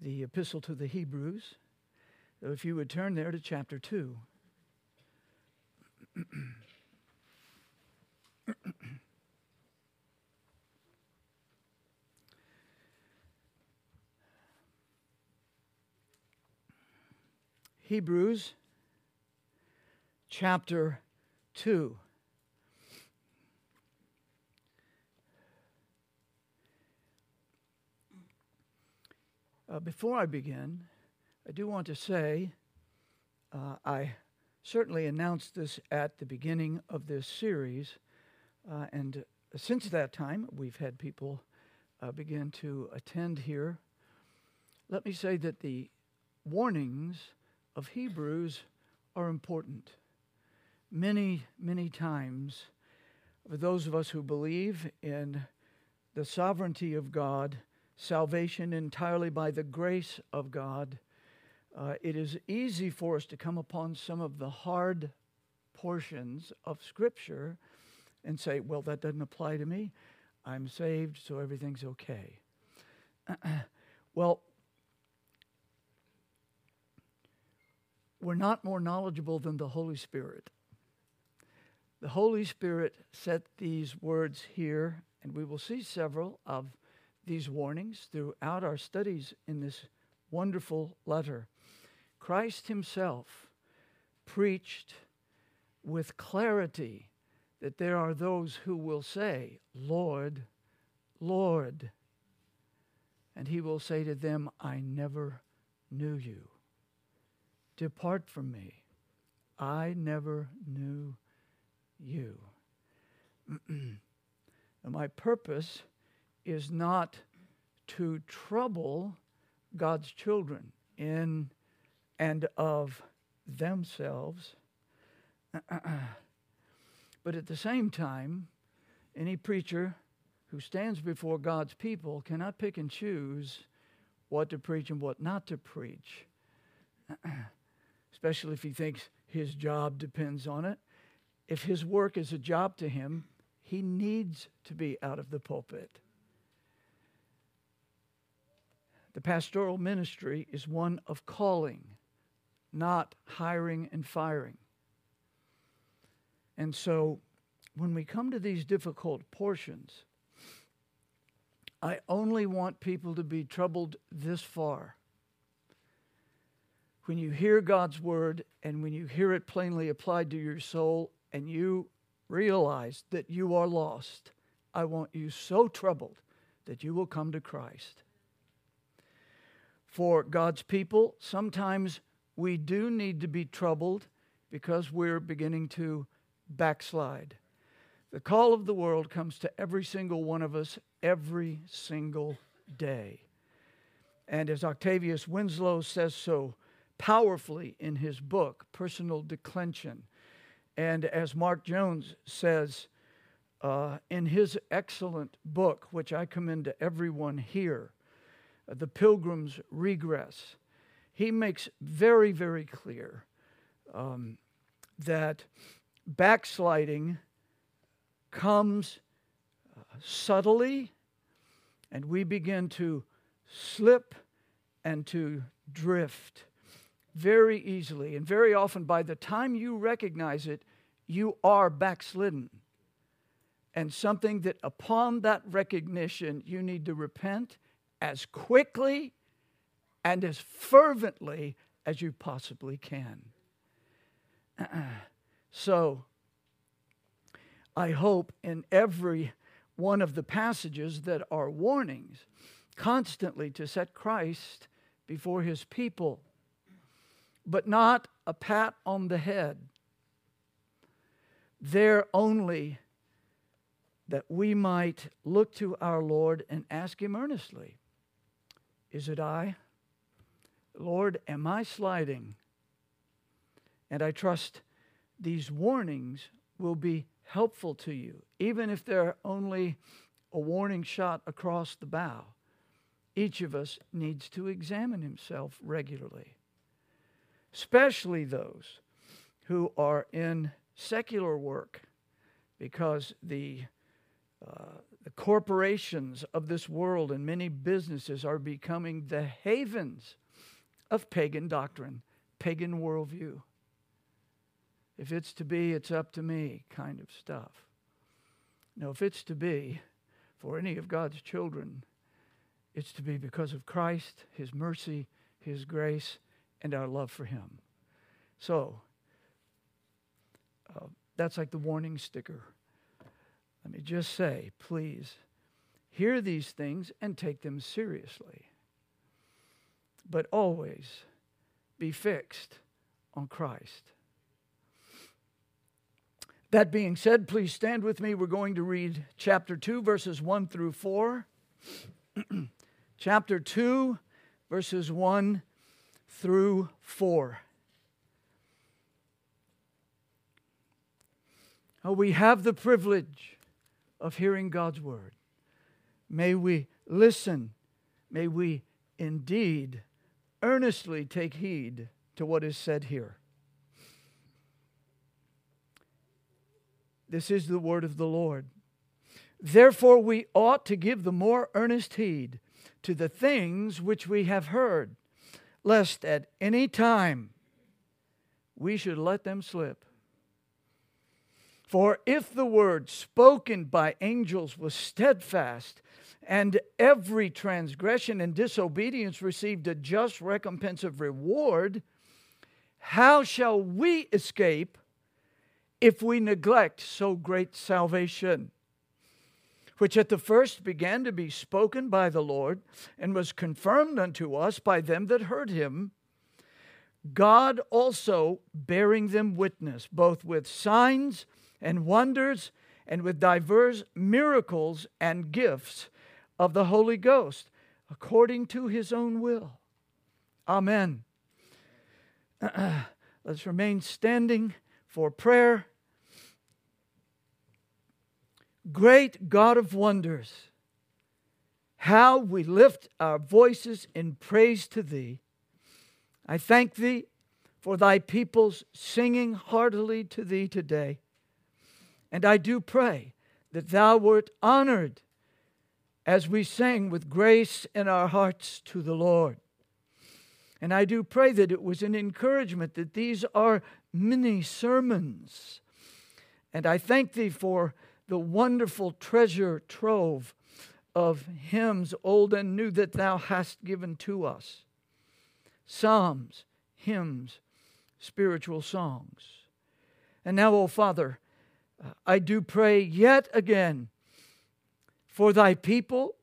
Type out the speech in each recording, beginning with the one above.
the Epistle to the Hebrews. So if you would turn there to chapter 2. Hebrews chapter 2. Uh, before I begin, I do want to say uh, I certainly announced this at the beginning of this series, uh, and since that time, we've had people uh, begin to attend here. Let me say that the warnings of Hebrews are important. Many, many times, for those of us who believe in the sovereignty of God, salvation entirely by the grace of God, uh, it is easy for us to come upon some of the hard portions of Scripture and say, well, that doesn't apply to me. I'm saved, so everything's okay. well, we're not more knowledgeable than the Holy Spirit. The Holy Spirit set these words here, and we will see several of these warnings throughout our studies in this wonderful letter. Christ Himself preached with clarity that there are those who will say, Lord, Lord. And He will say to them, I never knew you. Depart from me. I never knew you. and my purpose is not to trouble God's children in and of themselves. but at the same time, any preacher who stands before God's people cannot pick and choose what to preach and what not to preach, especially if he thinks his job depends on it. If his work is a job to him, he needs to be out of the pulpit. The pastoral ministry is one of calling, not hiring and firing. And so when we come to these difficult portions, I only want people to be troubled this far. When you hear God's word and when you hear it plainly applied to your soul and you realize that you are lost, I want you so troubled that you will come to Christ for God's people. Sometimes we do need to be troubled because we're beginning to backslide. The call of the world comes to every single one of us every single day. And as Octavius Winslow says so powerfully in his book, Personal Declension, and as Mark Jones says uh, in his excellent book, which I commend to everyone here, the pilgrim's regress, he makes very, very clear um, that backsliding comes uh, subtly, and we begin to slip and to drift very easily. And very often, by the time you recognize it, you are backslidden. And something that upon that recognition, you need to repent as quickly and as fervently as you possibly can. so, I hope in every one of the passages that are warnings constantly to set Christ before his people, but not a pat on the head. There only that we might look to our Lord and ask him earnestly is it I? Lord, am I sliding? And I trust these warnings will be helpful to you, even if they're only a warning shot across the bow. Each of us needs to examine himself regularly, especially those who are in secular work, because the uh, the corporations of this world and many businesses are becoming the havens of pagan doctrine, pagan worldview. If it's to be, it's up to me kind of stuff. Now, if it's to be for any of God's children, it's to be because of Christ, His mercy, His grace, and our love for Him. So, uh, that's like the warning sticker. Let me just say, please, hear these things and take them seriously. But always be fixed on Christ. That being said, please stand with me. We're going to read chapter 2, verses 1 through 4. chapter 2, verses 1 through 4. Oh, we have the privilege of hearing God's word. May we listen. May we indeed earnestly take heed to what is said here. This is the word of the Lord. Therefore, we ought to give the more earnest heed to the things which we have heard, lest at any time we should let them slip. For if the word spoken by angels was steadfast, and every transgression and disobedience received a just recompense of reward, how shall we escape if we neglect so great salvation? Which at the first began to be spoken by the Lord, and was confirmed unto us by them that heard him, God also bearing them witness, both with signs and wonders and with divers miracles and gifts of the Holy Ghost, according to his own will. Amen. Let's remain standing for prayer. Great God of wonders, how we lift our voices in praise to Thee. I thank Thee for Thy people's singing heartily to Thee today. And I do pray that thou wert honored as we sang with grace in our hearts to the Lord. And I do pray that it was an encouragement that these are mini sermons. And I thank thee for the wonderful treasure trove of hymns, old and new, that thou hast given to us psalms, hymns, spiritual songs. And now, O Father, I do pray yet again for thy people.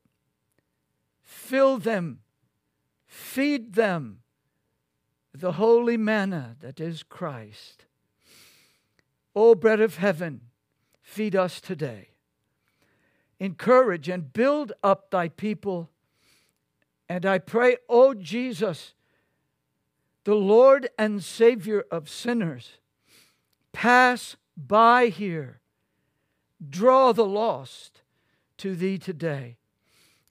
Fill them, feed them the holy manna that is Christ. O bread of heaven, feed us today. Encourage and build up thy people. And I pray, O Jesus, the Lord and Savior of sinners, pass by here. Draw the lost to thee today.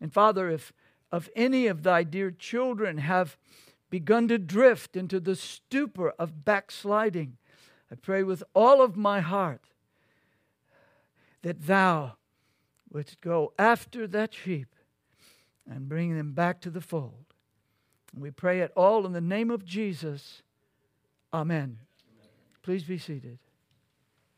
And Father, if of any of thy dear children have begun to drift into the stupor of backsliding, I pray with all of my heart that thou wouldst go after that sheep and bring them back to the fold. And we pray it all in the name of Jesus. Amen. Please be seated.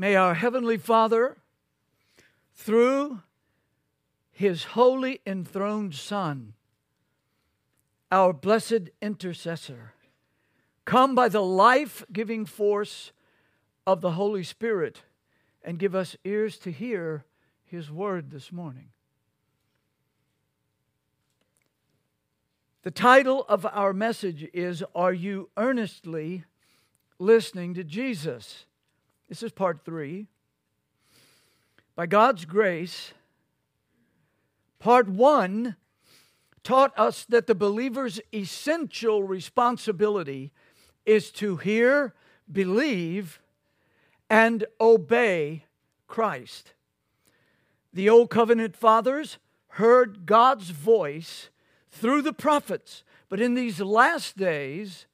May our Heavenly Father, through His holy enthroned Son, our blessed intercessor, come by the life giving force of the Holy Spirit and give us ears to hear His word this morning. The title of our message is Are You Earnestly Listening to Jesus? This is part three. By God's grace, Part one taught us that the believer's essential responsibility is to hear, believe, and obey Christ. The Old Covenant fathers heard God's voice through the prophets, but in these last days,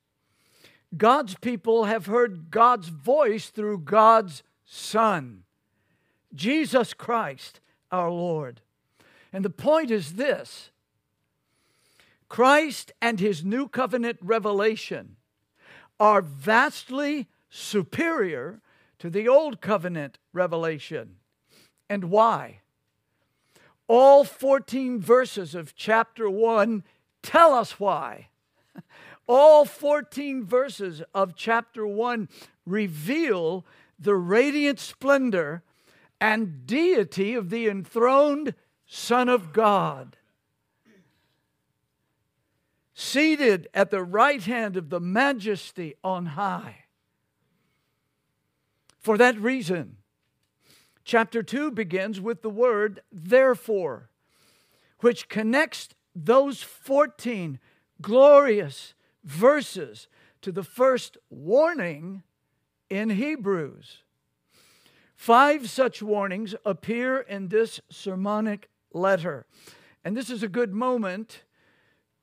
God's people have heard God's voice through God's Son, Jesus Christ, our Lord. And the point is this Christ and his new covenant revelation are vastly superior to the old covenant revelation. And why? All 14 verses of chapter 1 tell us why. All 14 verses of chapter 1 reveal the radiant splendor and deity of the enthroned Son of God. Seated at the right hand of the majesty on high. For that reason, chapter 2 begins with the word therefore, which connects those 14 glorious verses to the first warning in Hebrews. Five such warnings appear in this sermonic letter. And this is a good moment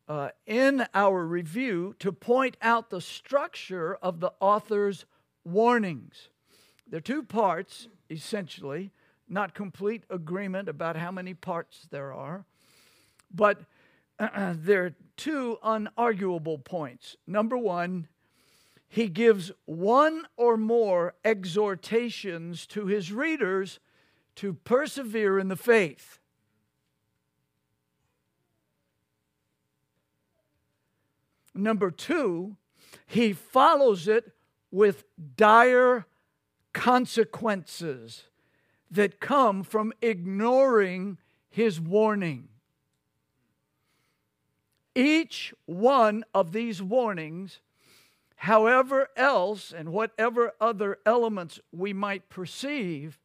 uh, in our review to point out the structure of the author's warnings. There are two parts, essentially, not complete agreement about how many parts there are, but there are two unarguable points. Number one, he gives one or more exhortations to his readers to persevere in the faith. Number two, he follows it with dire consequences that come from ignoring his warning. Each one of these warnings, however else and whatever other elements we might perceive,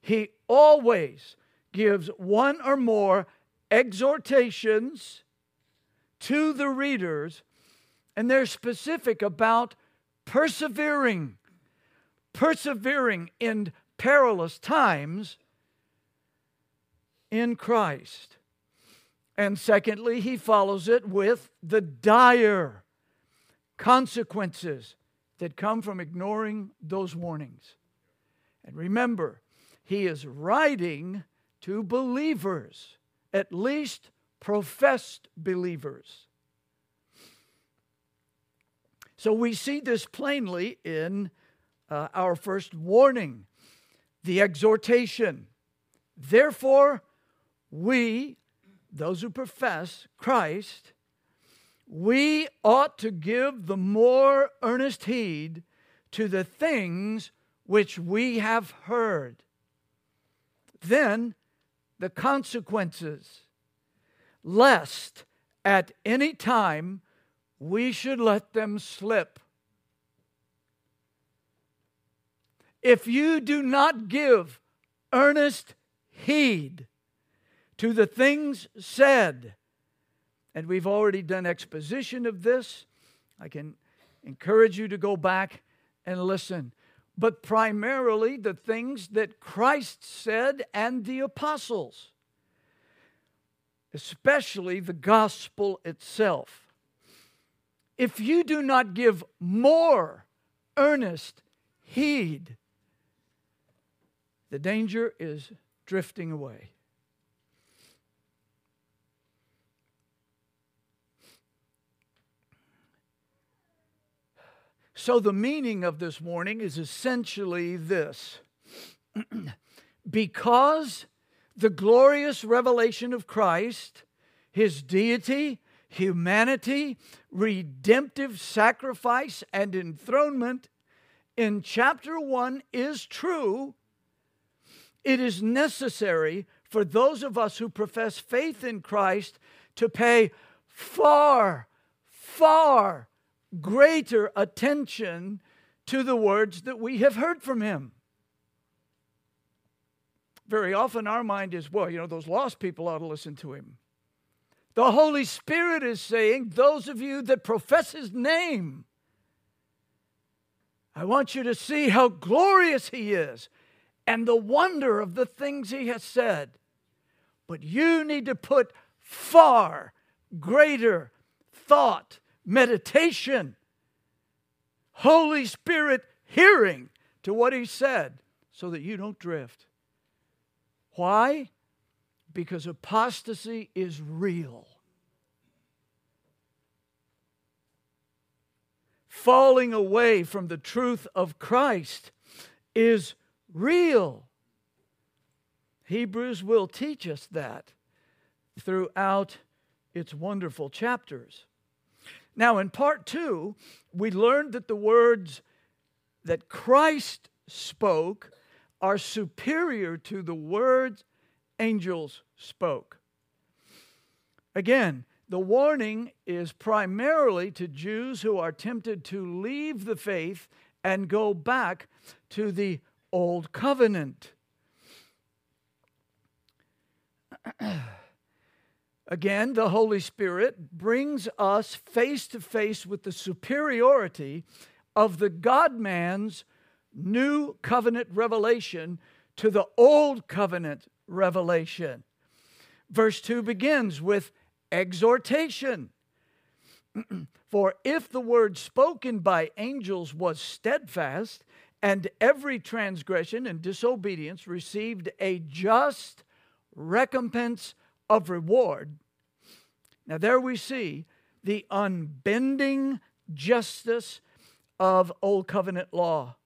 he always gives one or more exhortations to the readers, and they're specific about persevering persevering in perilous times in Christ. And secondly, he follows it with the dire consequences that come from ignoring those warnings. And remember, he is writing to believers, at least professed believers. So we see this plainly in uh, our first warning, the exhortation. Therefore, we, those who profess Christ, we ought to give the more earnest heed to the things which we have heard. Then the consequences, lest at any time we should let them slip. if you do not give earnest heed to the things said, and we've already done exposition of this, I can encourage you to go back and listen. But primarily the things that Christ said and the apostles, especially the gospel itself. If you do not give more earnest heed the danger is drifting away. So, the meaning of this warning is essentially this. Because the glorious revelation of Christ, his deity, humanity, redemptive sacrifice, and enthronement in chapter 1 is true, it is necessary for those of us who profess faith in Christ to pay far, far greater attention to the words that we have heard from Him. very often our mind is, well, you know, those lost people ought to listen to him. The Holy Spirit is saying, those of you that profess his name, I want you to see how glorious he is and the wonder of the things he has said. But you need to put far greater thought, meditation, Holy Spirit hearing to what he said so that you don't drift. Why? Because apostasy is real. Falling away from the truth of Christ is real. Hebrews will teach us that throughout its wonderful chapters. Now, in part two, we learned that the words that Christ spoke are superior to the words angels spoke. Again, the warning is primarily to Jews who are tempted to leave the faith and go back to the old covenant. Again, the Holy Spirit brings us face to face with the superiority of the God man's new covenant revelation to the old covenant revelation. Verse 2 begins with exhortation. For if the word spoken by angels was steadfast, and every transgression and disobedience received a just recompense of reward, now, there we see the unbending justice of Old Covenant law.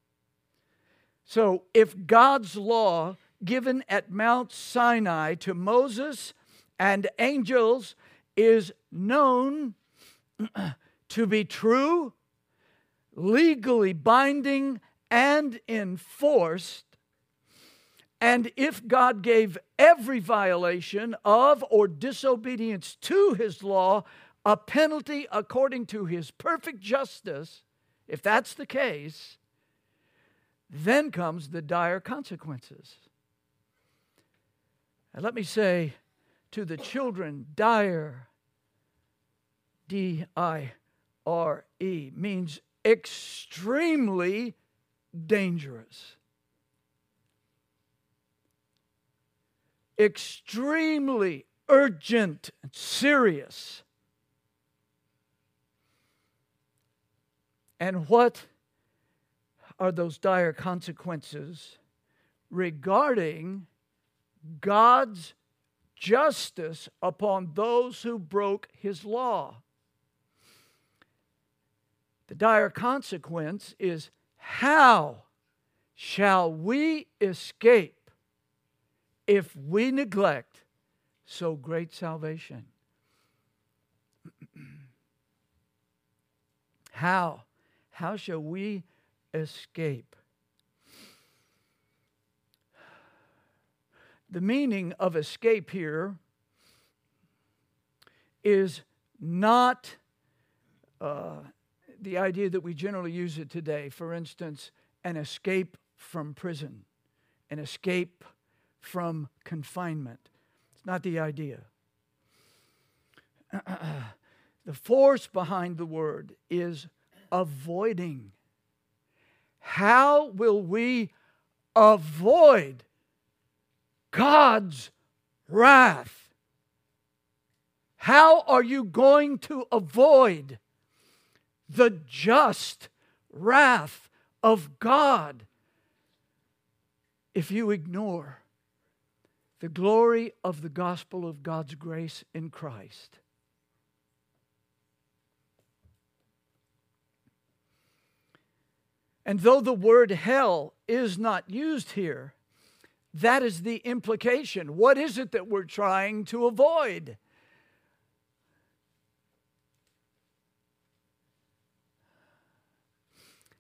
So, if God's law given at Mount Sinai to Moses and angels is known to be true, legally binding, and enforced, and if God gave every violation of or disobedience to his law a penalty according to his perfect justice, if that's the case, then comes the dire consequences. And let me say to the children, dire, D I R E, means extremely dangerous. Extremely urgent and serious. And what are those dire consequences regarding God's justice upon those who broke his law? The dire consequence is how shall we escape if we neglect so great salvation. How? How shall we escape? The meaning of escape here is not uh, the idea that we generally use it today. For instance, an escape from prison, an escape from confinement. It's not the idea. the force behind the word is avoiding. How will we avoid God's wrath? How are you going to avoid the just wrath of God if you ignore the glory of the gospel of God's grace in Christ. And though the word hell is not used here, that is the implication. What is it that we're trying to avoid?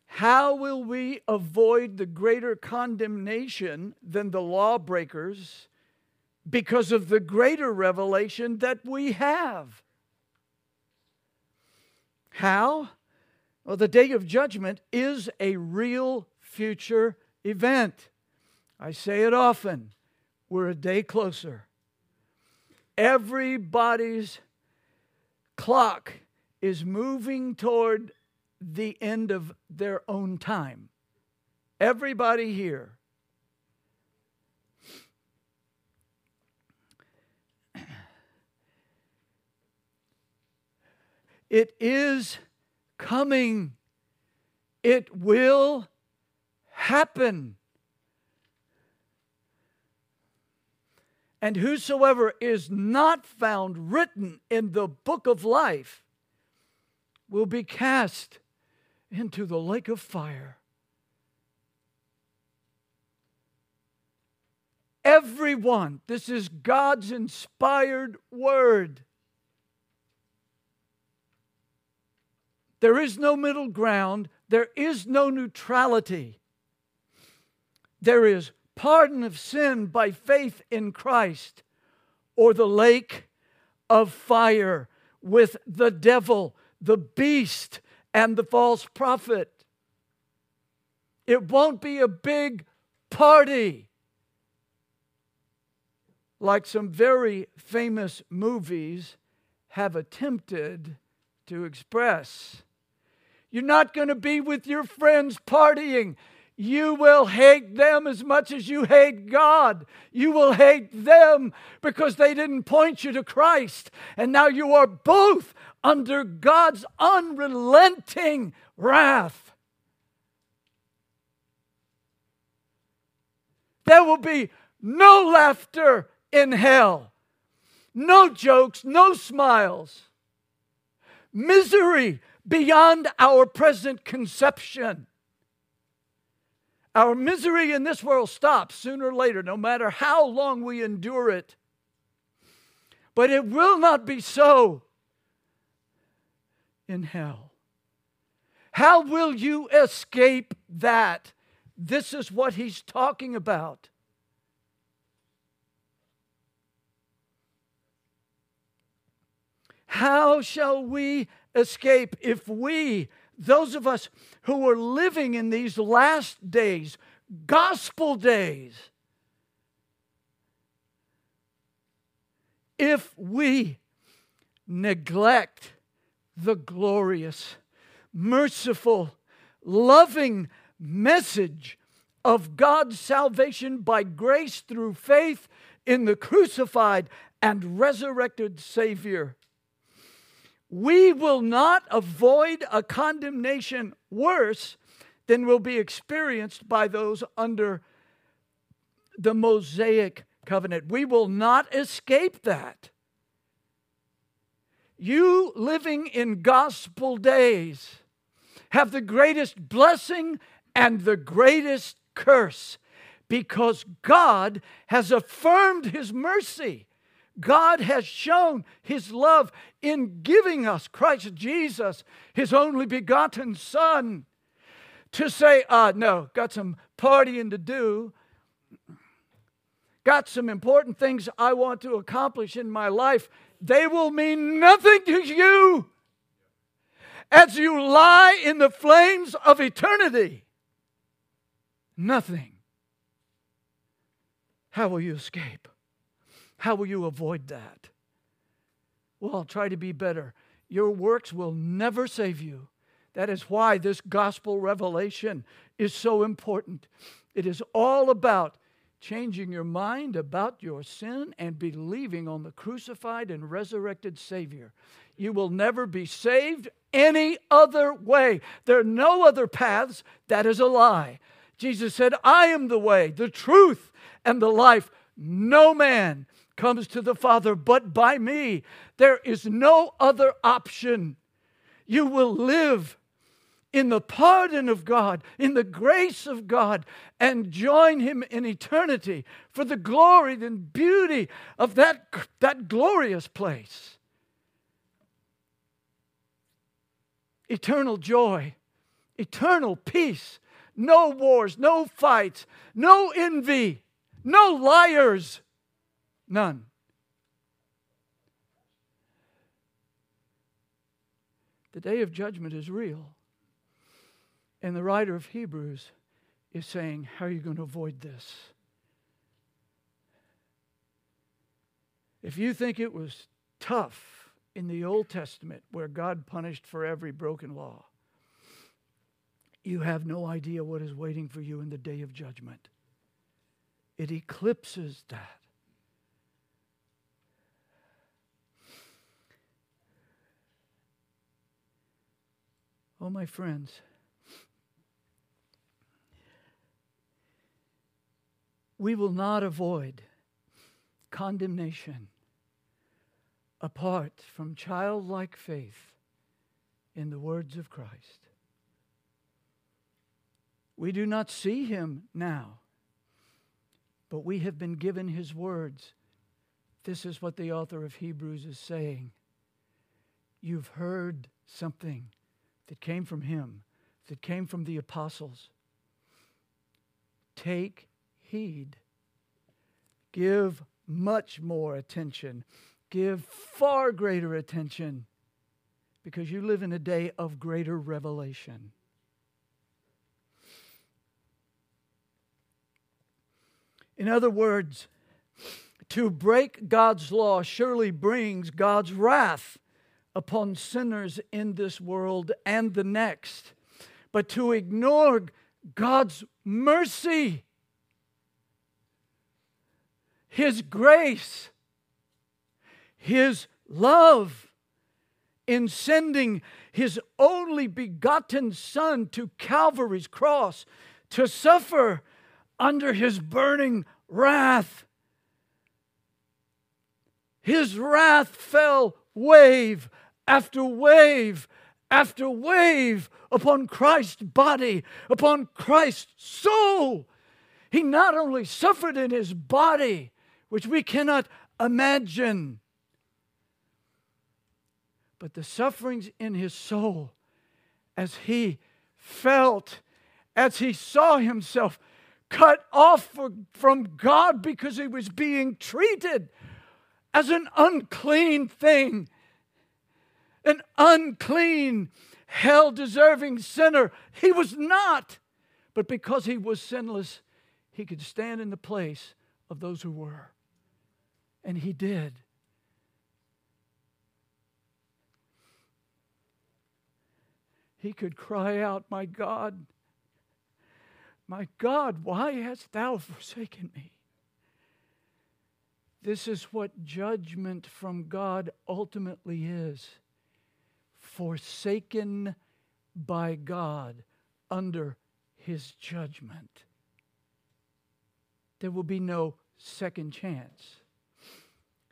How will we avoid the greater condemnation than the lawbreakers because of the greater revelation that we have. How? Well, the day of judgment is a real future event. I say it often. we're a day closer. Everybody's clock is moving toward the end of their own time. Everybody here. It is coming. It will happen. And whosoever is not found written in the book of life will be cast into the lake of fire. Everyone, this is God's inspired word. There is no middle ground. There is no neutrality. There is pardon of sin by faith in Christ or the lake of fire with the devil, the beast, and the false prophet. It won't be a big party like some very famous movies have attempted to express. You're not going to be with your friends partying. You will hate them as much as you hate God. You will hate them because they didn't point you to Christ. And now you are both under God's unrelenting wrath. There will be no laughter in hell, no jokes, no smiles. Misery beyond our present conception. Our misery in this world stops sooner or later, no matter how long we endure it. But it will not be so in hell. How will you escape that? This is what he's talking about. How shall we escape if we, those of us who are living in these last days, gospel days, if we neglect the glorious, merciful, loving message of God's salvation by grace through faith in the crucified and resurrected Savior we will not avoid a condemnation worse than will be experienced by those under the Mosaic covenant. We will not escape that. You living in gospel days have the greatest blessing and the greatest curse because God has affirmed his mercy. God has shown his love in giving us Christ Jesus, his only begotten Son. To say, uh, no, got some partying to do, got some important things I want to accomplish in my life, they will mean nothing to you as you lie in the flames of eternity. Nothing. How will you escape? How will you avoid that? Well, I'll try to be better. Your works will never save you. That is why this gospel revelation is so important. It is all about changing your mind about your sin and believing on the crucified and resurrected Savior. You will never be saved any other way. There are no other paths. That is a lie. Jesus said, I am the way, the truth, and the life. No man comes to the Father but by me. There is no other option. You will live in the pardon of God, in the grace of God, and join Him in eternity for the glory and beauty of that, that glorious place. Eternal joy, eternal peace, no wars, no fights, no envy, no liars None. The day of judgment is real. And the writer of Hebrews is saying, How are you going to avoid this? If you think it was tough in the Old Testament where God punished for every broken law, you have no idea what is waiting for you in the day of judgment. It eclipses that. My friends. We will not avoid condemnation apart from childlike faith in the words of Christ. We do not see him now, but we have been given his words. This is what the author of Hebrews is saying. You've heard something that came from him, that came from the apostles. Take heed. Give much more attention. Give far greater attention because you live in a day of greater revelation. In other words, to break God's law surely brings God's wrath upon sinners in this world and the next. But to ignore God's mercy, His grace, His love in sending His only begotten Son to Calvary's cross to suffer under His burning wrath. His wrath fell wave after wave after wave upon Christ's body, upon Christ's soul. He not only suffered in his body, which we cannot imagine, but the sufferings in his soul as he felt, as he saw himself cut off for, from God because he was being treated as an unclean thing an unclean, hell deserving sinner. He was not. But because he was sinless, he could stand in the place of those who were. And he did. He could cry out, My God, my God, why hast thou forsaken me? This is what judgment from God ultimately is forsaken by God under his judgment. There will be no second chance.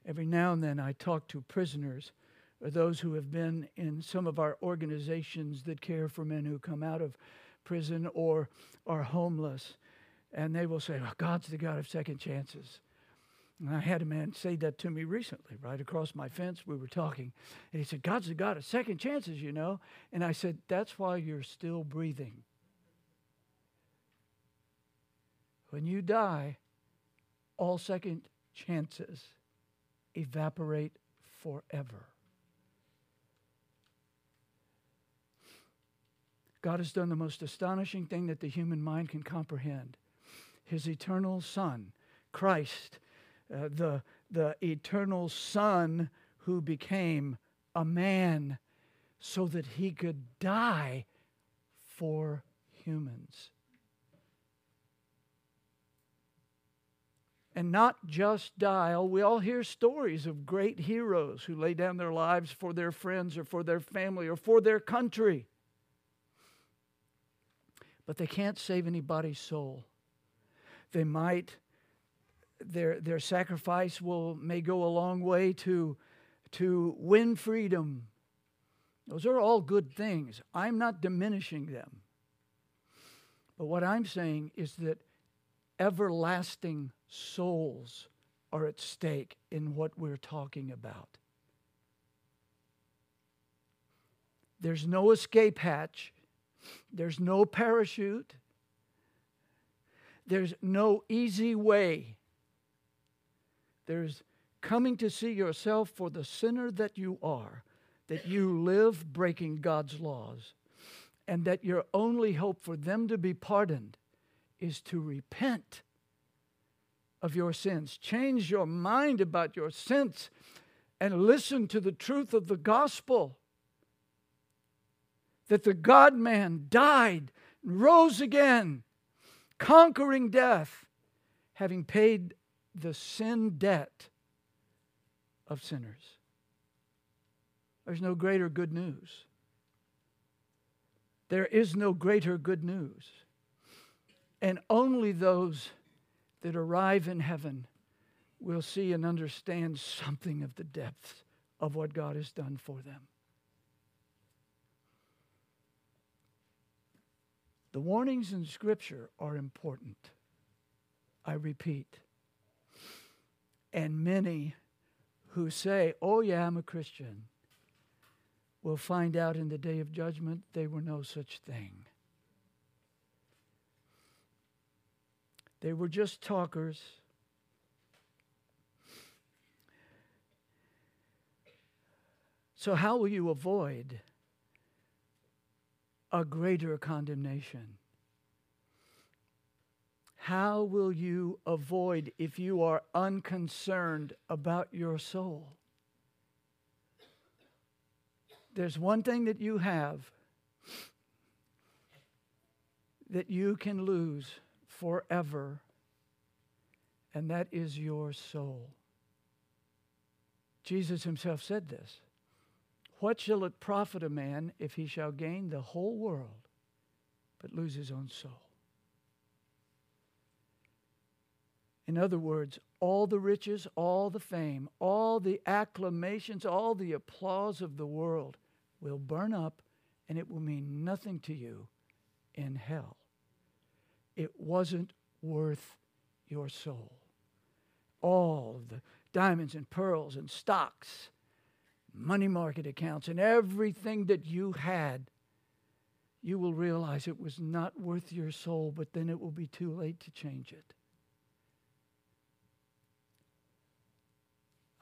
Every now and then I talk to prisoners or those who have been in some of our organizations that care for men who come out of prison or are homeless. And they will say, oh, God's the God of second chances. And I had a man say that to me recently, right across my fence. We were talking. And he said, God's the God of second chances, you know. And I said, That's why you're still breathing. When you die, all second chances evaporate forever. God has done the most astonishing thing that the human mind can comprehend. His eternal Son, Christ, uh, the, the eternal Son who became a man so that he could die for humans. And not just die. Oh, we all hear stories of great heroes who lay down their lives for their friends or for their family or for their country. But they can't save anybody's soul. They might their, their sacrifice will, may go a long way to, to win freedom. Those are all good things. I'm not diminishing them. But what I'm saying is that everlasting souls are at stake in what we're talking about. There's no escape hatch, there's no parachute, there's no easy way there's coming to see yourself for the sinner that you are, that you live breaking God's laws, and that your only hope for them to be pardoned is to repent of your sins. Change your mind about your sins and listen to the truth of the gospel that the God man died and rose again, conquering death, having paid the sin debt of sinners. There's no greater good news. There is no greater good news. And only those that arrive in heaven will see and understand something of the depths of what God has done for them. The warnings in Scripture are important. I repeat. And many who say, Oh, yeah, I'm a Christian, will find out in the day of judgment they were no such thing. They were just talkers. So, how will you avoid a greater condemnation? How will you avoid if you are unconcerned about your soul? There's one thing that you have that you can lose forever, and that is your soul. Jesus himself said this What shall it profit a man if he shall gain the whole world but lose his own soul? In other words, all the riches, all the fame, all the acclamations, all the applause of the world will burn up and it will mean nothing to you in hell. It wasn't worth your soul. All the diamonds and pearls and stocks, money market accounts, and everything that you had, you will realize it was not worth your soul, but then it will be too late to change it.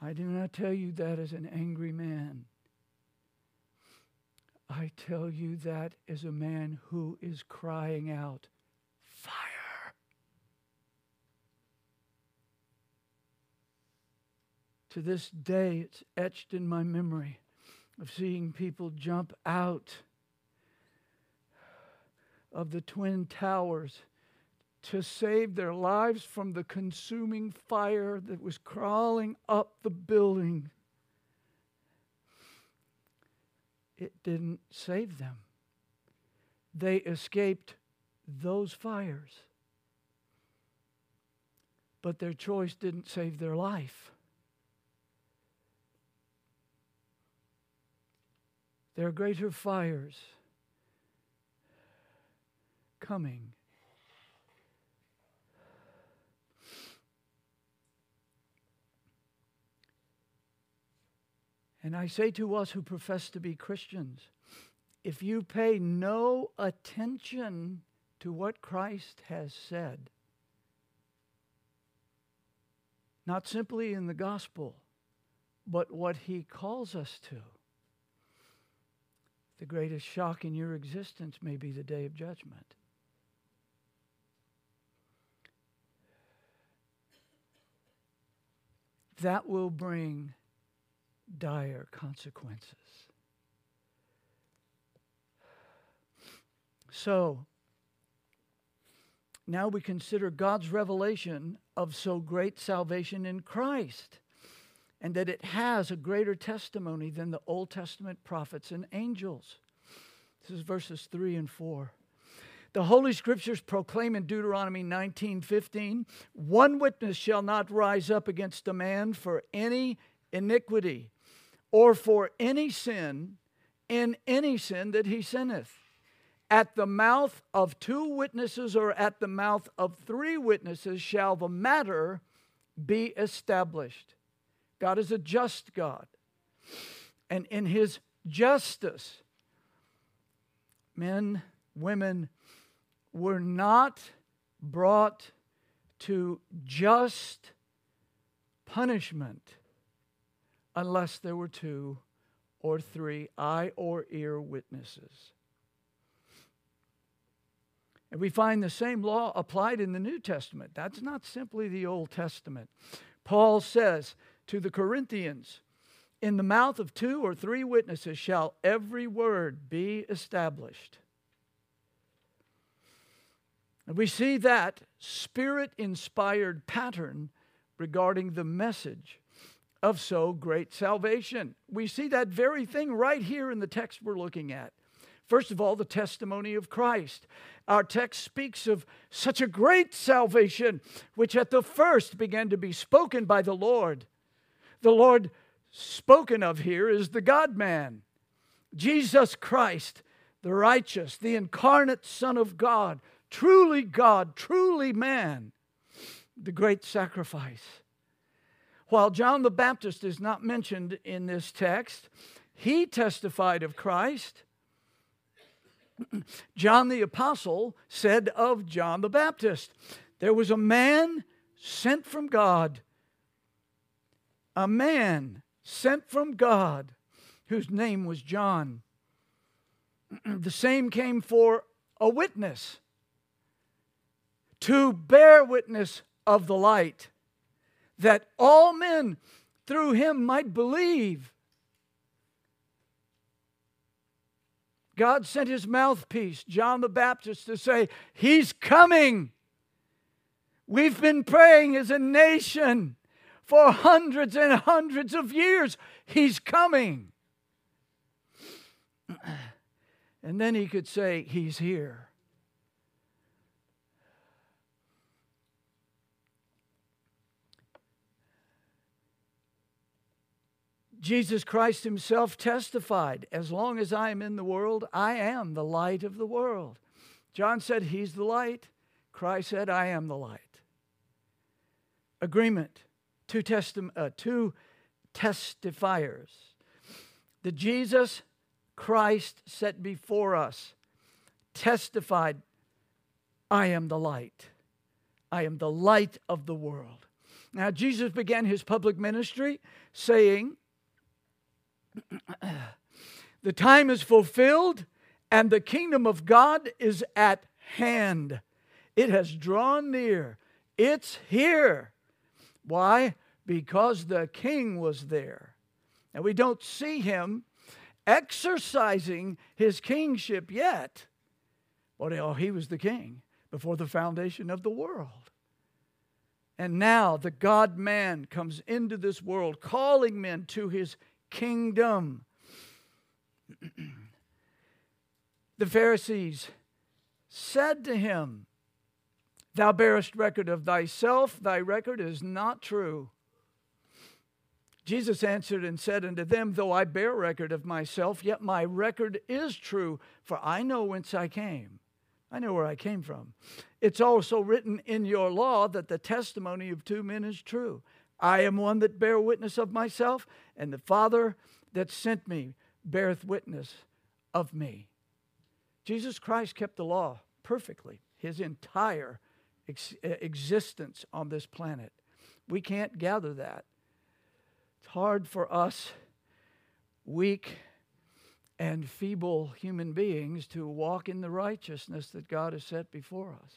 I do not tell you that as an angry man. I tell you that as a man who is crying out, Fire! To this day, it's etched in my memory of seeing people jump out of the Twin Towers to save their lives from the consuming fire that was crawling up the building. It didn't save them. They escaped those fires. But their choice didn't save their life. There are greater fires coming And I say to us who profess to be Christians, if you pay no attention to what Christ has said, not simply in the gospel, but what he calls us to, the greatest shock in your existence may be the day of judgment. That will bring dire consequences. So, now we consider God's revelation of so great salvation in Christ and that it has a greater testimony than the Old Testament prophets and angels. This is verses 3 and 4. The Holy Scriptures proclaim in Deuteronomy 19:15, one witness shall not rise up against a man for any iniquity or for any sin in any sin that he sinneth. At the mouth of two witnesses or at the mouth of three witnesses shall the matter be established. God is a just God. And in his justice, men, women were not brought to just punishment unless there were two or three eye or ear witnesses. And we find the same law applied in the New Testament. That's not simply the Old Testament. Paul says to the Corinthians, In the mouth of two or three witnesses shall every word be established. And we see that spirit inspired pattern regarding the message of so great salvation. We see that very thing right here in the text we're looking at. First of all, the testimony of Christ. Our text speaks of such a great salvation, which at the first began to be spoken by the Lord. The Lord spoken of here is the God man, Jesus Christ, the righteous, the incarnate Son of God, truly God, truly man, the great sacrifice. While John the Baptist is not mentioned in this text, he testified of Christ John the Apostle said of John the Baptist, There was a man sent from God, a man sent from God whose name was John. the same came for a witness to bear witness of the light, that all men through him might believe. God sent his mouthpiece, John the Baptist, to say, He's coming. We've been praying as a nation for hundreds and hundreds of years. He's coming. And then he could say, He's here. Jesus Christ himself testified, As long as I am in the world, I am the light of the world. John said, He's the light. Christ said, I am the light. Agreement, two, testi- uh, two testifiers. The Jesus Christ set before us testified, I am the light. I am the light of the world. Now, Jesus began his public ministry saying, the time is fulfilled and the kingdom of God is at hand. It has drawn near. It's here. Why? Because the king was there. And we don't see him exercising his kingship yet. But he was the king before the foundation of the world. And now the God man comes into this world, calling men to his kingdom. the Pharisees said to him, Thou bearest record of thyself, thy record is not true. Jesus answered and said unto them, Though I bear record of myself, yet my record is true, for I know whence I came. I know where I came from. It's also written in your law that the testimony of two men is true. I am one that bear witness of myself, and the Father that sent me beareth witness of me. Jesus Christ kept the law perfectly, his entire ex- existence on this planet. We can't gather that. It's hard for us, weak and feeble human beings, to walk in the righteousness that God has set before us.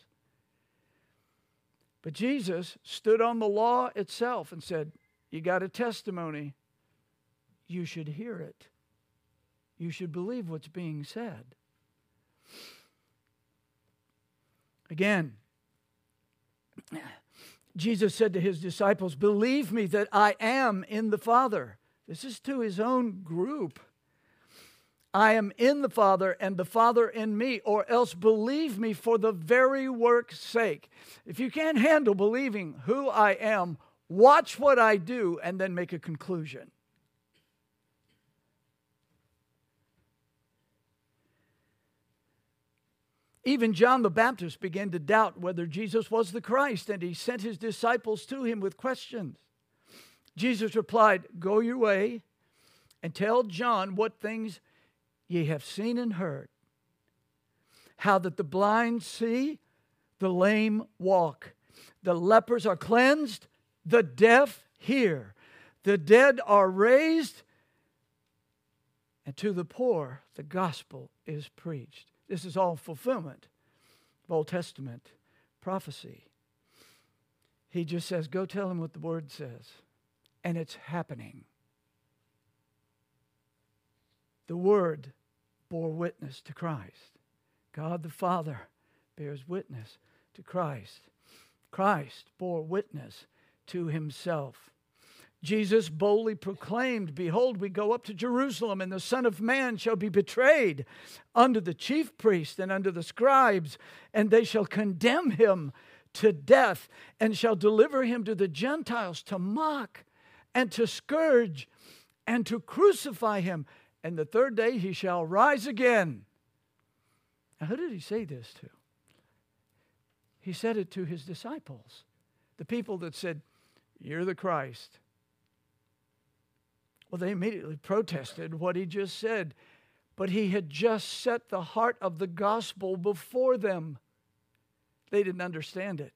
But Jesus stood on the law itself and said, You got a testimony. You should hear it. You should believe what's being said. Again, Jesus said to his disciples, Believe me that I am in the Father. This is to his own group. I am in the Father and the Father in me, or else believe me for the very work's sake. If you can't handle believing who I am, watch what I do and then make a conclusion. Even John the Baptist began to doubt whether Jesus was the Christ, and he sent his disciples to him with questions. Jesus replied, Go your way and tell John what things ye have seen and heard how that the blind see, the lame walk, the lepers are cleansed, the deaf hear, the dead are raised, and to the poor the gospel is preached. This is all fulfillment of Old Testament prophecy. He just says, Go tell him what the word says. And it's happening. The word bore witness to Christ. God the Father bears witness to Christ. Christ bore witness to himself. Jesus boldly proclaimed, Behold, we go up to Jerusalem, and the Son of Man shall be betrayed unto the chief priests and unto the scribes, and they shall condemn him to death, and shall deliver him to the Gentiles to mock and to scourge and to crucify him. And the third day he shall rise again. Now, who did he say this to? He said it to his disciples, the people that said, You're the Christ. Well, they immediately protested what he just said, but he had just set the heart of the gospel before them. They didn't understand it.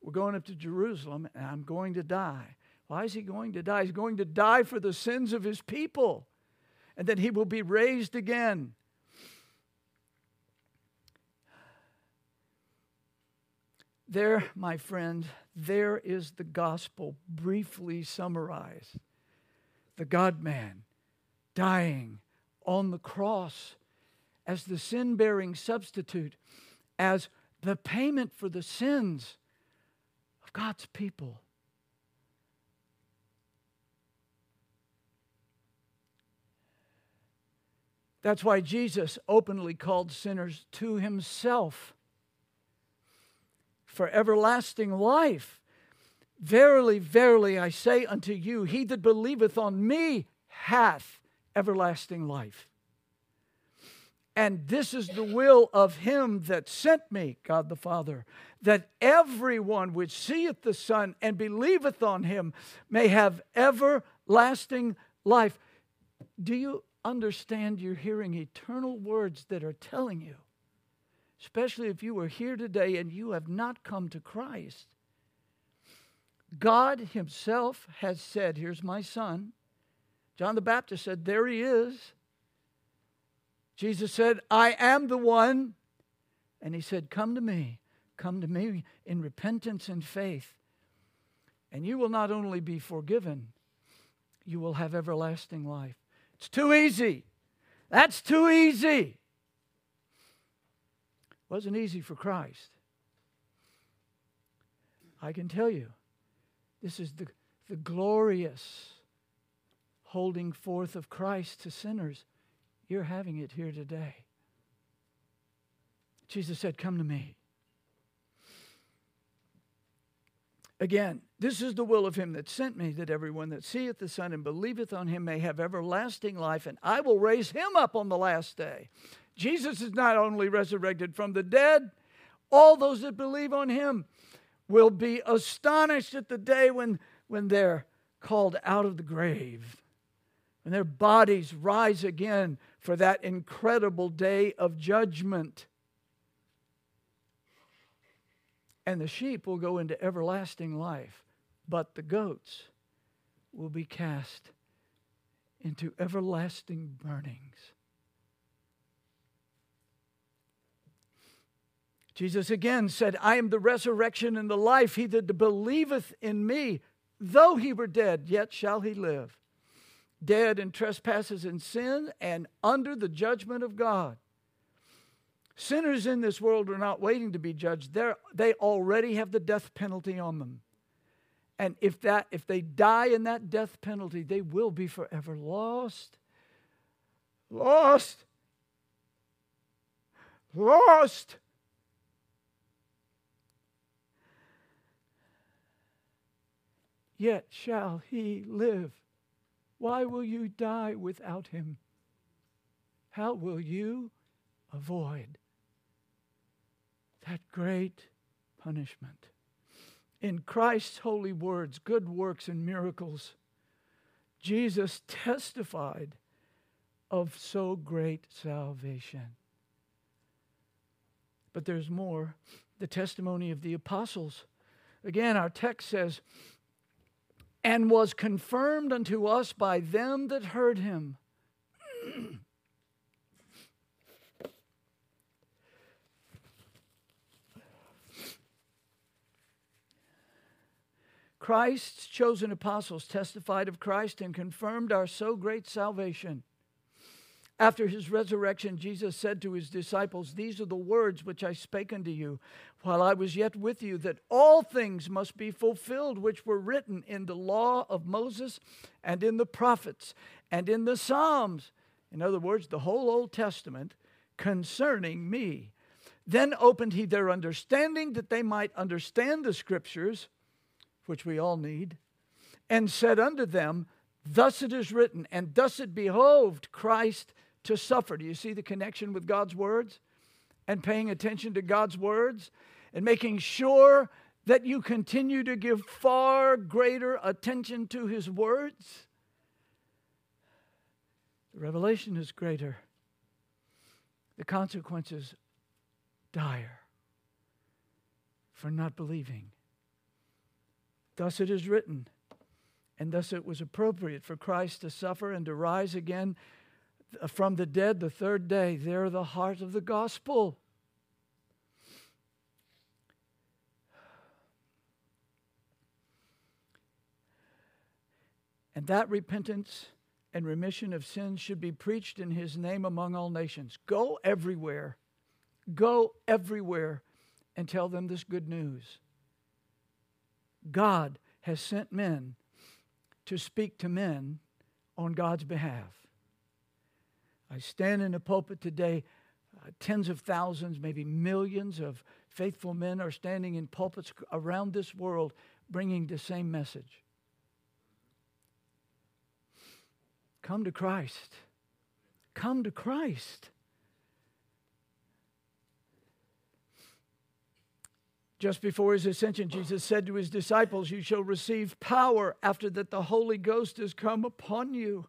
We're going up to Jerusalem, and I'm going to die. Why is he going to die? He's going to die for the sins of his people, and that he will be raised again. There, my friend, there is the gospel briefly summarized the God man, dying on the cross as the sin bearing substitute, as the payment for the sins of God's people. That's why Jesus openly called sinners to himself for everlasting life. Verily, verily, I say unto you, he that believeth on me hath everlasting life. And this is the will of him that sent me, God the Father, that everyone which seeth the Son and believeth on him may have everlasting life. Do you understand you're hearing eternal words that are telling you, especially if you are here today and you have not come to Christ? God Himself has said, Here's my son. John the Baptist said, There he is. Jesus said, I am the one. And He said, Come to me. Come to me in repentance and faith. And you will not only be forgiven, you will have everlasting life. It's too easy. That's too easy. Wasn't easy for Christ. I can tell you, this is the, the glorious holding forth of Christ to sinners. You're having it here today. Jesus said, Come to me. Again, this is the will of him that sent me, that everyone that seeth the Son and believeth on him may have everlasting life, and I will raise him up on the last day. Jesus is not only resurrected from the dead, all those that believe on him will be astonished at the day when, when they're called out of the grave, when their bodies rise again for that incredible day of judgment. And the sheep will go into everlasting life, but the goats will be cast into everlasting burnings. Jesus again said, I am the resurrection and the life. He that believeth in me, though he were dead, yet shall he live. Dead in trespasses and sin and under the judgment of God. Sinners in this world are not waiting to be judged. They're, they already have the death penalty on them. And if, that, if they die in that death penalty, they will be forever lost. Lost. Lost. yet shall he live. Why will you die without him? How will you avoid that great punishment? In Christ's holy words, good works, and miracles, Jesus testified of so great salvation. But there's more the testimony of the apostles. Again, our text says, and was confirmed unto us by them that heard him. Christ's chosen apostles testified of Christ and confirmed our so great salvation. After his resurrection, Jesus said to his disciples, These are the words which I spake unto you while I was yet with you, that all things must be fulfilled which were written in the law of Moses and in the prophets and in the Psalms. In other words, the whole Old Testament concerning me. Then opened he their understanding that they might understand the scriptures, which we all need, and said unto them, Thus it is written, and thus it behoved Christ to suffer. Do you see the connection with God's words? And paying attention to God's words and making sure that you continue to give far greater attention to His words. The revelation is greater, the consequences dire for not believing. Thus it is written, and thus it was appropriate for Christ to suffer and to rise again uh, from the dead the third day. They're the heart of the gospel. And that repentance and remission of sins should be preached in his name among all nations. Go everywhere. Go everywhere and tell them this good news. God has sent men to speak to men on God's behalf. I stand in a pulpit today, uh, tens of thousands, maybe millions of faithful men are standing in pulpits around this world bringing the same message. Come to Christ. Come to Christ. Just before his ascension, Jesus said to his disciples, You shall receive power after that the Holy Ghost has come upon you.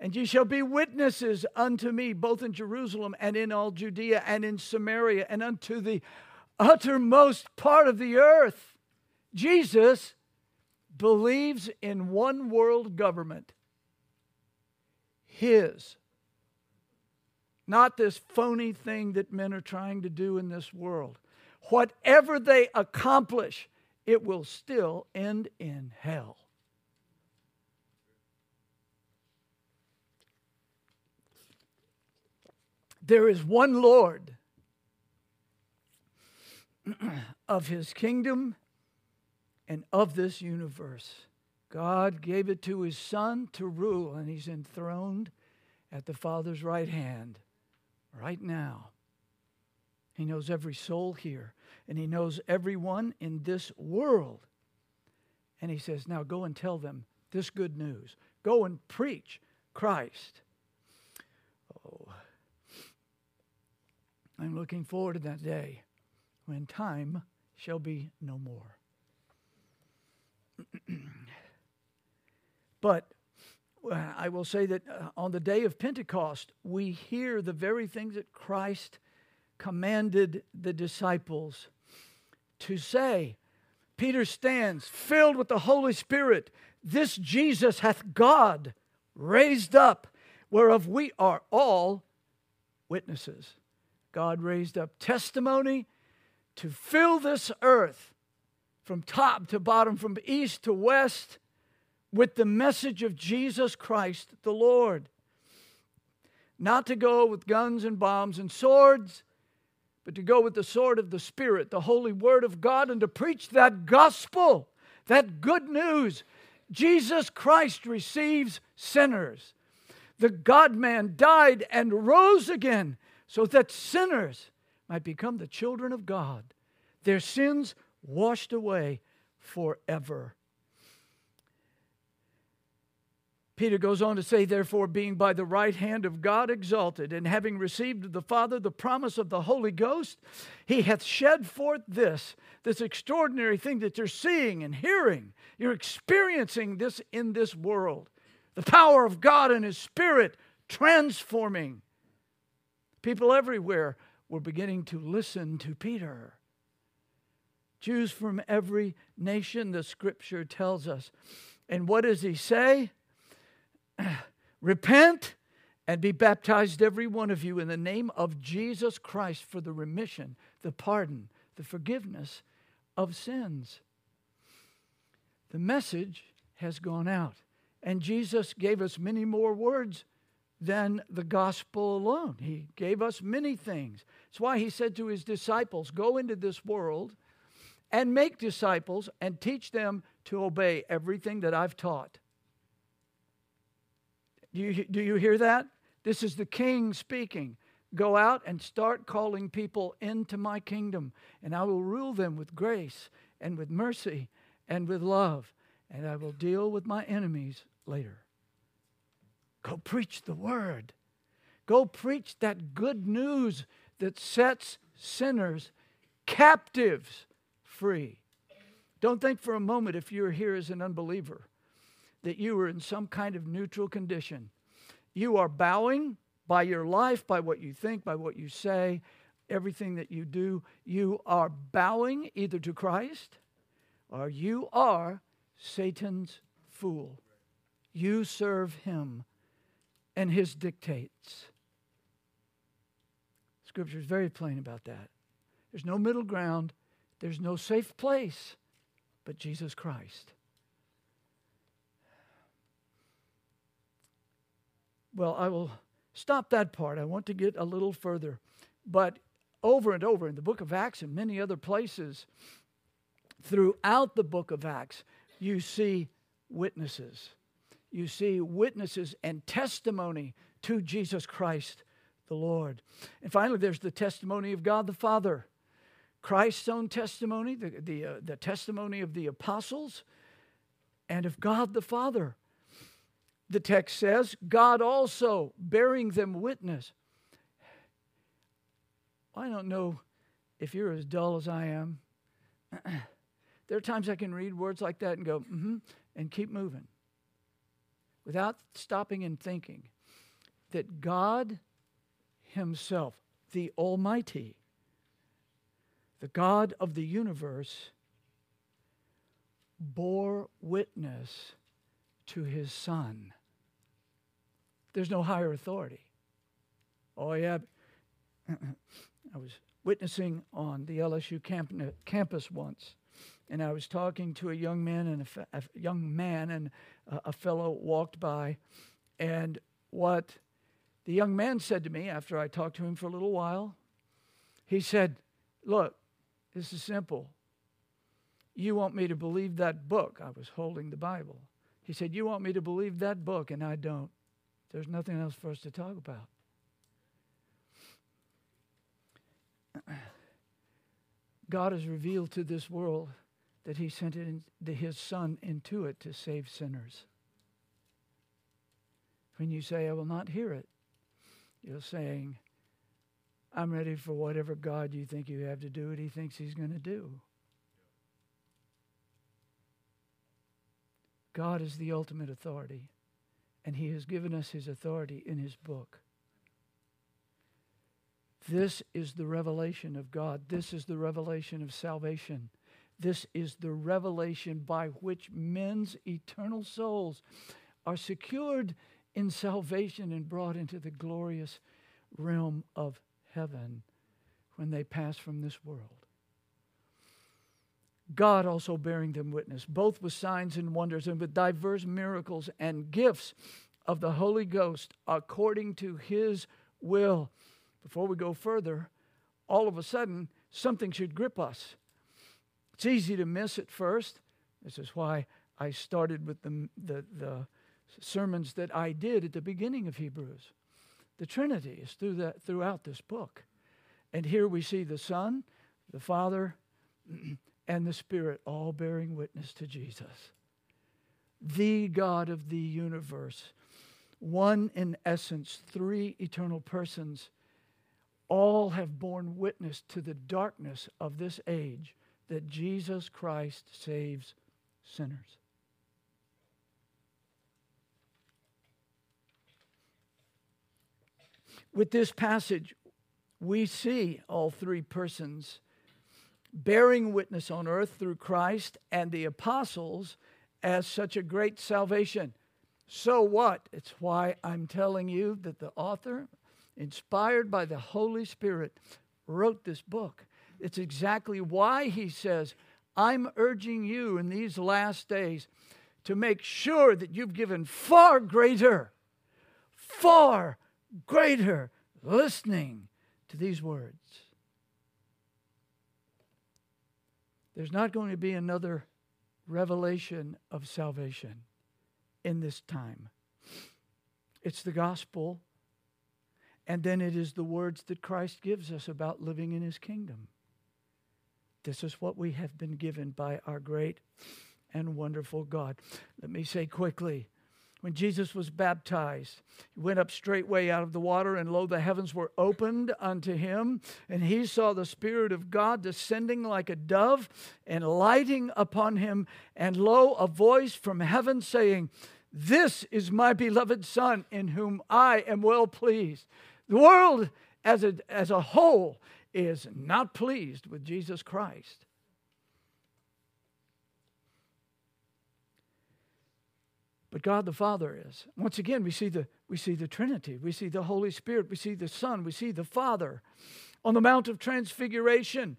And ye shall be witnesses unto me, both in Jerusalem and in all Judea and in Samaria and unto the uttermost part of the earth. Jesus believes in one world government, his. Not this phony thing that men are trying to do in this world. Whatever they accomplish, it will still end in hell. There is one Lord of his kingdom and of this universe. God gave it to his son to rule, and he's enthroned at the Father's right hand right now. He knows every soul here, and he knows everyone in this world. And he says, Now go and tell them this good news. Go and preach Christ. Oh, I'm looking forward to that day when time shall be no more. but uh, I will say that uh, on the day of Pentecost, we hear the very things that Christ commanded the disciples to say. Peter stands filled with the Holy Spirit. This Jesus hath God raised up, whereof we are all witnesses. God raised up testimony to fill this earth from top to bottom, from east to west, with the message of Jesus Christ the Lord. Not to go with guns and bombs and swords, but to go with the sword of the Spirit, the holy word of God, and to preach that gospel, that good news. Jesus Christ receives sinners. The God man died and rose again so that sinners might become the children of God, their sins washed away forever. Peter goes on to say, Therefore, being by the right hand of God exalted, and having received of the Father the promise of the Holy Ghost, he hath shed forth this, this extraordinary thing that you're seeing and hearing. You're experiencing this in this world. The power of God and His Spirit transforming People everywhere were beginning to listen to Peter. Jews from every nation, the scripture tells us. And what does he say? Repent and be baptized, every one of you, in the name of Jesus Christ for the remission, the pardon, the forgiveness of sins. the message has gone out. And Jesus gave us many more words than the gospel alone. He gave us many things. That's why he said to his disciples, Go into this world and make disciples and teach them to obey everything that I've taught. Do you, do you hear that? This is the king speaking. Go out and start calling people into my kingdom, and I will rule them with grace and with mercy and with love, and I will deal with my enemies later. Go preach the word. Go preach that good news that sets sinners captives free. Don't think for a moment, if you're here as an unbeliever, that you are in some kind of neutral condition. You are bowing by your life, by what you think, by what you say, everything that you do. You are bowing either to Christ or you are Satan's fool. You serve him and his dictates. Scripture is very plain about that. There's no middle ground, there's no safe place but Jesus Christ. Well, I will stop that part. I want to get a little further. But over and over in the book of Acts and many other places, throughout the book of Acts, you see witnesses. You see witnesses and testimony to Jesus Christ the Lord. And finally, there's the testimony of God the Father. Christ's own testimony, the, the, uh, the testimony of the apostles, and of God the Father. The text says, God also bearing them witness. I don't know if you're as dull as I am. there are times I can read words like that and go, mm-hmm, and keep moving without stopping and thinking that God Himself, the Almighty, the God of the universe, bore witness to his son. There's no higher authority. Oh, yeah. I was witnessing on the LSU camp- uh, campus once, and I was talking to a young man and a, a young man and a, a fellow walked by, and what the young man said to me after I talked to him for a little while, he said, "Look, this is simple. You want me to believe that book?" I was holding the Bible. He said, "You want me to believe that book, and I don't. There's nothing else for us to talk about." God has revealed to this world that He sent in, His Son into it to save sinners. When you say, I will not hear it, you're saying, I'm ready for whatever God you think you have to do what He thinks He's going to do. God is the ultimate authority, and He has given us His authority in His book. This is the revelation of God. This is the revelation of salvation. This is the revelation by which men's eternal souls are secured in salvation and brought into the glorious realm of heaven when they pass from this world. God also bearing them witness, both with signs and wonders and with diverse miracles and gifts of the Holy Ghost according to his will before we go further, all of a sudden, something should grip us. It's easy to miss at first. This is why I started with the, the, the sermons that I did at the beginning of Hebrews. The Trinity is through that, throughout this book. And here we see the Son, the Father, and the Spirit all bearing witness to Jesus. The God of the universe, one in essence, three eternal persons all have borne witness to the darkness of this age that Jesus Christ saves sinners. With this passage, we see all three persons bearing witness on earth through Christ and the apostles as such a great salvation. So what? It's why I'm telling you that the author inspired by the Holy Spirit, wrote this book. It's exactly why he says, I'm urging you in these last days to make sure that you've given far greater, far greater listening to these words. There's not going to be another revelation of salvation in this time. It's the gospel, and then it is the words that Christ gives us about living in his kingdom. This is what we have been given by our great and wonderful God. Let me say quickly when Jesus was baptized, he went up straightway out of the water, and lo, the heavens were opened unto him, and he saw the Spirit of God descending like a dove and lighting upon him. And lo, a voice from heaven saying, This is my beloved Son, in whom I am well pleased. The world as a, as a whole is not pleased with Jesus Christ. But God the Father is. Once again, we see the we see the Trinity, we see the Holy Spirit, we see the Son, we see the Father. On the Mount of Transfiguration,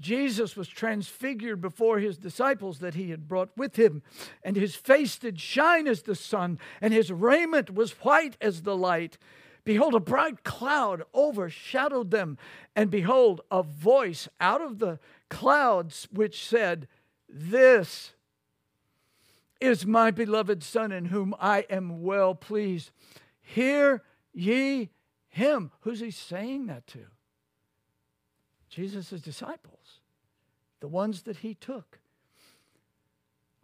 Jesus was transfigured before his disciples that he had brought with him, and his face did shine as the sun, and his raiment was white as the light. Behold, a bright cloud overshadowed them, and behold, a voice out of the clouds which said, This is my beloved Son in whom I am well pleased. Hear ye him. Who's he saying that to? Jesus' disciples, the ones that he took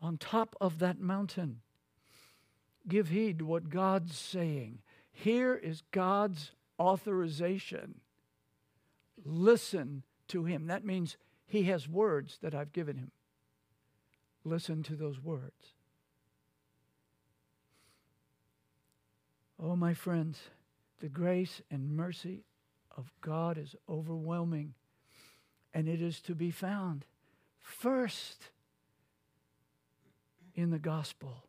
on top of that mountain. Give heed to what God's saying. Here is God's authorization. Listen to him. That means he has words that I've given him. Listen to those words. Oh, my friends, the grace and mercy of God is overwhelming, and it is to be found first in the gospel.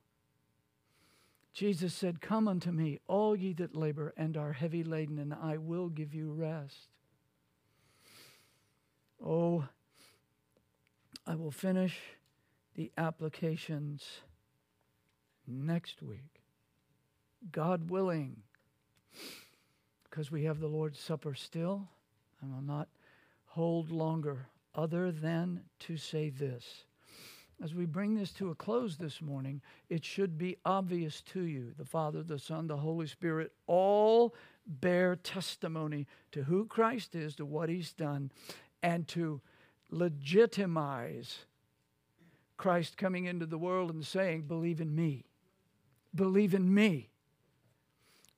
Jesus said, Come unto me, all ye that labor and are heavy laden, and I will give you rest. Oh, I will finish the applications next week. God willing, because we have the Lord's Supper still, I will not hold longer other than to say this. As we bring this to a close this morning, it should be obvious to you the Father, the Son, the Holy Spirit all bear testimony to who Christ is, to what He's done, and to legitimize Christ coming into the world and saying, Believe in me. Believe in me.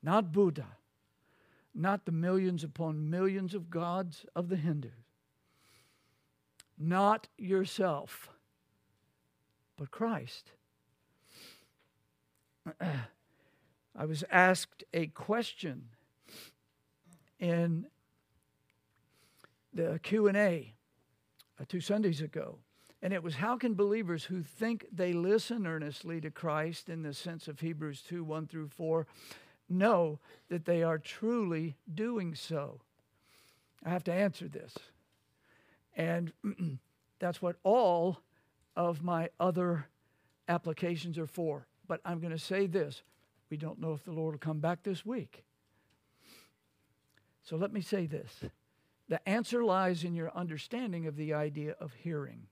Not Buddha, not the millions upon millions of gods of the Hindus, not yourself, but Christ. I was asked a question in the Q&A uh, two Sundays ago. And it was how can believers who think they listen earnestly to Christ in the sense of Hebrews 2 1 through 4 know that they are truly doing so? I have to answer this. And that's what all of my other applications are for. But I'm going to say this we don't know if the Lord will come back this week. So let me say this the answer lies in your understanding of the idea of hearing.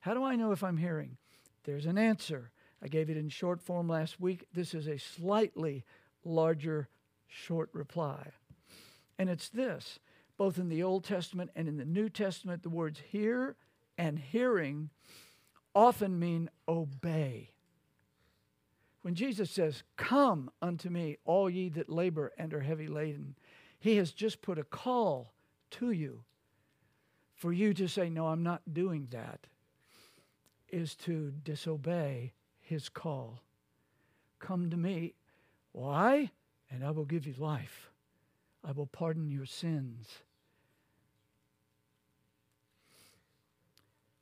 How do I know if I'm hearing? There's an answer. I gave it in short form last week. This is a slightly larger short reply. And it's this both in the Old Testament and in the New Testament, the words hear and hearing often mean obey. When Jesus says, Come unto me, all ye that labor and are heavy laden, he has just put a call to you. For you to say, No, I'm not doing that, is to disobey his call. Come to me. Why? And I will give you life. I will pardon your sins.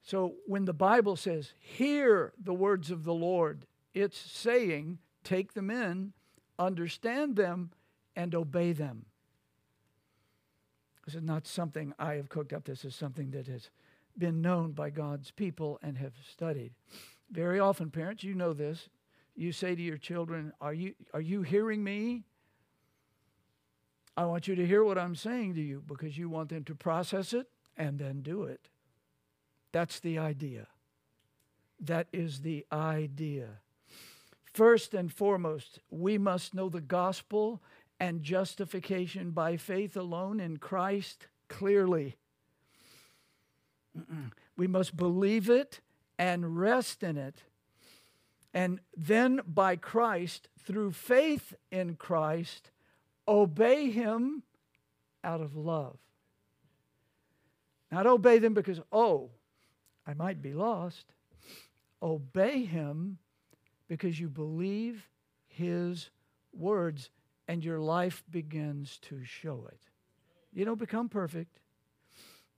So when the Bible says, hear the words of the Lord, it's saying, take them in, understand them, and obey them. This is not something I have cooked up. This is something that has been known by God's people and have studied. Very often, parents, you know this. You say to your children, Are you, are you hearing me? I want you to hear what I'm saying to you because you want them to process it and then do it. That's the idea. That is the idea. First and foremost, we must know the gospel and justification by faith alone in Christ clearly. We must believe it and rest in it. And then by Christ, through faith in Christ, obey Him out of love. Not obey them because, oh, I might be lost. Obey Him because you believe His words and your life begins to show it. You don't become perfect.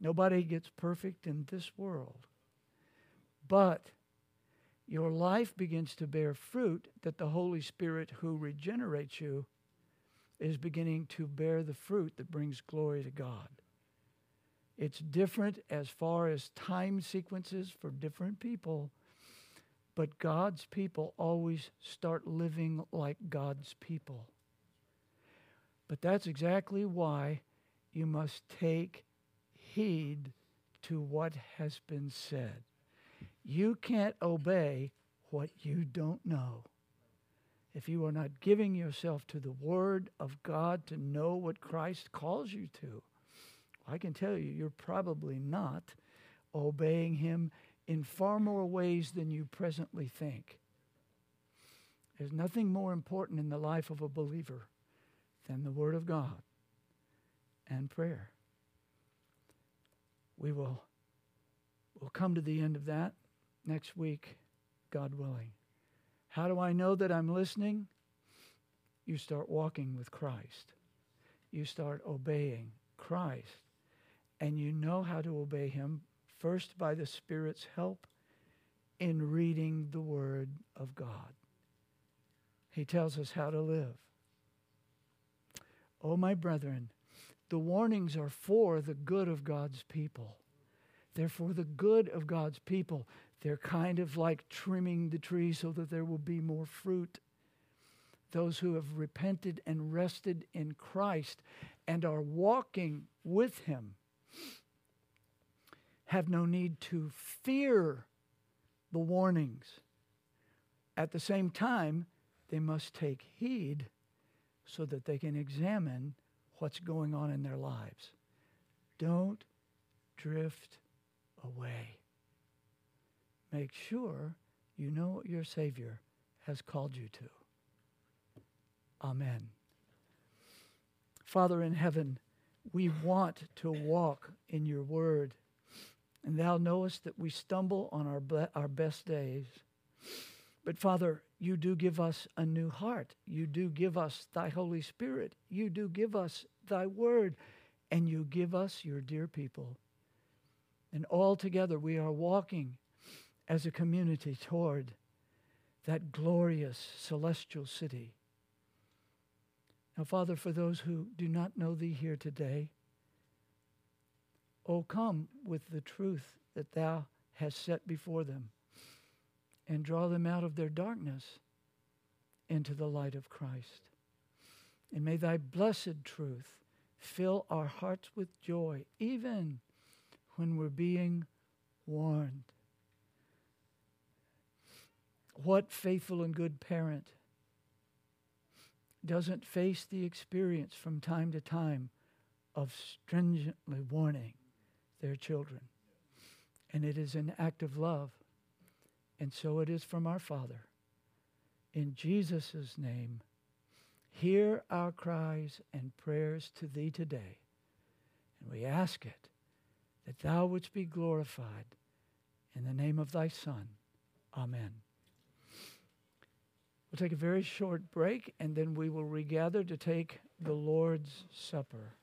Nobody gets perfect in this world. But your life begins to bear fruit that the Holy Spirit who regenerates you is beginning to bear the fruit that brings glory to God. It's different as far as time sequences for different people, but God's people always start living like God's people. But that's exactly why you must take heed to what has been said. You can't obey what you don't know. If you are not giving yourself to the Word of God to know what Christ calls you to, I can tell you, you're probably not obeying Him in far more ways than you presently think. There's nothing more important in the life of a believer than the Word of God and prayer. We will we'll come to the end of that next week, God willing. How do I know that I'm listening? You start walking with Christ. You start obeying Christ. And you know how to obey Him first by the Spirit's help in reading the Word of God. He tells us how to live. Oh, my brethren, the warnings are for the good of God's people. They're for the good of God's people. They're kind of like trimming the tree so that there will be more fruit. Those who have repented and rested in Christ and are walking with Him have no need to fear the warnings. At the same time, they must take heed so that they can examine what's going on in their lives. Don't drift away. Make sure you know what your Savior has called you to. Amen. Father in heaven, we want to walk in your word. And thou knowest that we stumble on our, be- our best days. But Father, you do give us a new heart. You do give us thy Holy Spirit. You do give us thy word. And you give us your dear people. And all together we are walking as a community toward that glorious celestial city. Now, Father, for those who do not know thee here today, oh, come with the truth that thou hast set before them and draw them out of their darkness into the light of Christ. And may thy blessed truth fill our hearts with joy, even when we're being warned. What faithful and good parent doesn't face the experience from time to time of stringently warning their children? And it is an act of love. And so it is from our Father. In Jesus' name, hear our cries and prayers to thee today. And we ask it that thou wouldst be glorified in the name of thy Son. Amen. We'll take a very short break and then we will regather to take the Lord's Supper.